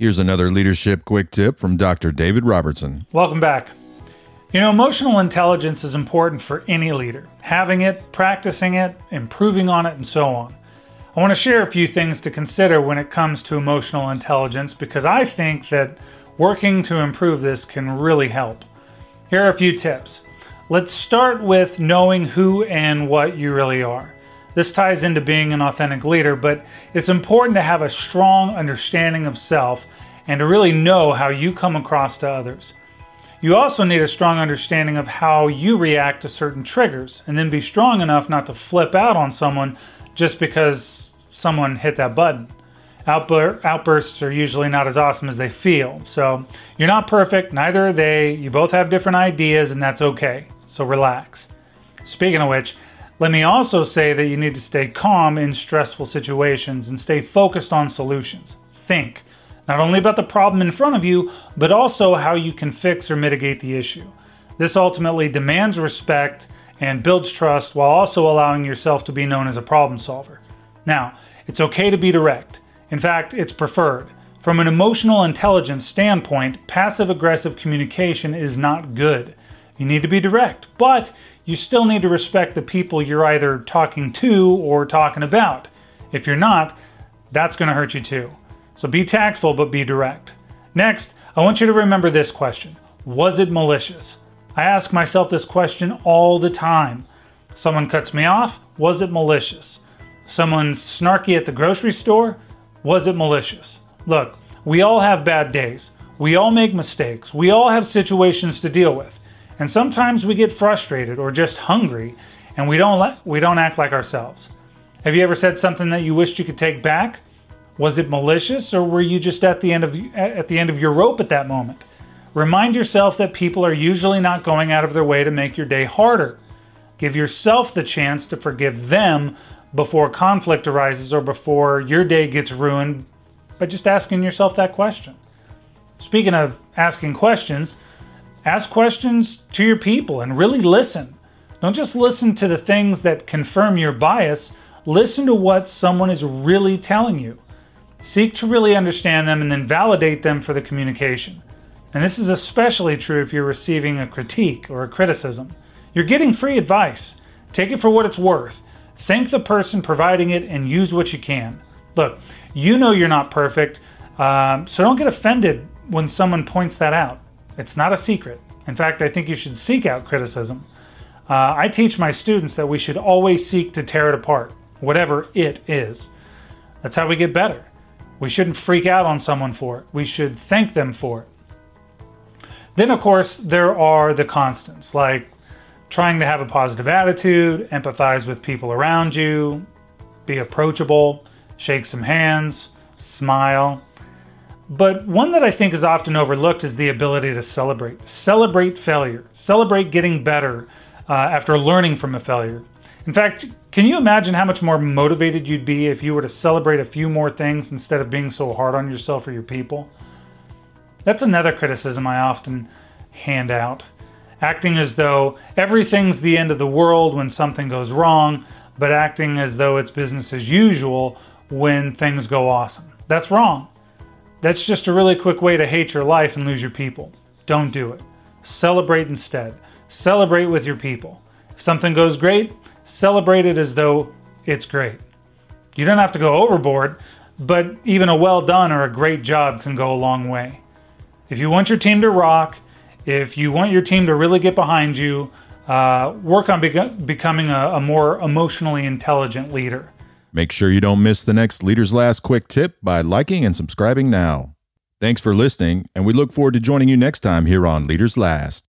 Here's another leadership quick tip from Dr. David Robertson. Welcome back. You know, emotional intelligence is important for any leader. Having it, practicing it, improving on it, and so on. I want to share a few things to consider when it comes to emotional intelligence because I think that working to improve this can really help. Here are a few tips. Let's start with knowing who and what you really are. This ties into being an authentic leader, but it's important to have a strong understanding of self and to really know how you come across to others. You also need a strong understanding of how you react to certain triggers, and then be strong enough not to flip out on someone just because someone hit that button. Outbur- outbursts are usually not as awesome as they feel. So you're not perfect, neither are they. You both have different ideas, and that's okay. So relax. Speaking of which, let me also say that you need to stay calm in stressful situations and stay focused on solutions. Think not only about the problem in front of you, but also how you can fix or mitigate the issue. This ultimately demands respect and builds trust while also allowing yourself to be known as a problem solver. Now, it's okay to be direct. In fact, it's preferred. From an emotional intelligence standpoint, passive aggressive communication is not good. You need to be direct, but you still need to respect the people you're either talking to or talking about. If you're not, that's going to hurt you too. So be tactful, but be direct. Next, I want you to remember this question Was it malicious? I ask myself this question all the time. Someone cuts me off, was it malicious? Someone's snarky at the grocery store, was it malicious? Look, we all have bad days. We all make mistakes. We all have situations to deal with. And sometimes we get frustrated or just hungry and we don't let, we don't act like ourselves. Have you ever said something that you wished you could take back? Was it malicious or were you just at the end of at the end of your rope at that moment? Remind yourself that people are usually not going out of their way to make your day harder. Give yourself the chance to forgive them before conflict arises or before your day gets ruined by just asking yourself that question. Speaking of asking questions, ask questions to your people and really listen. Don't just listen to the things that confirm your bias, listen to what someone is really telling you. Seek to really understand them and then validate them for the communication. And this is especially true if you're receiving a critique or a criticism. You're getting free advice. Take it for what it's worth. Thank the person providing it and use what you can. Look, you know you're not perfect, um, so don't get offended when someone points that out. It's not a secret. In fact, I think you should seek out criticism. Uh, I teach my students that we should always seek to tear it apart, whatever it is. That's how we get better. We shouldn't freak out on someone for it. We should thank them for it. Then, of course, there are the constants like trying to have a positive attitude, empathize with people around you, be approachable, shake some hands, smile. But one that I think is often overlooked is the ability to celebrate. Celebrate failure, celebrate getting better uh, after learning from a failure. In fact, can you imagine how much more motivated you'd be if you were to celebrate a few more things instead of being so hard on yourself or your people? That's another criticism I often hand out. Acting as though everything's the end of the world when something goes wrong, but acting as though it's business as usual when things go awesome. That's wrong. That's just a really quick way to hate your life and lose your people. Don't do it. Celebrate instead. Celebrate with your people. If something goes great, celebrate it as though it's great. You don't have to go overboard, but even a well done or a great job can go a long way. If you want your team to rock, if you want your team to really get behind you, uh, work on becoming a, a more emotionally intelligent leader. Make sure you don't miss the next Leaders Last quick tip by liking and subscribing now. Thanks for listening, and we look forward to joining you next time here on Leaders Last.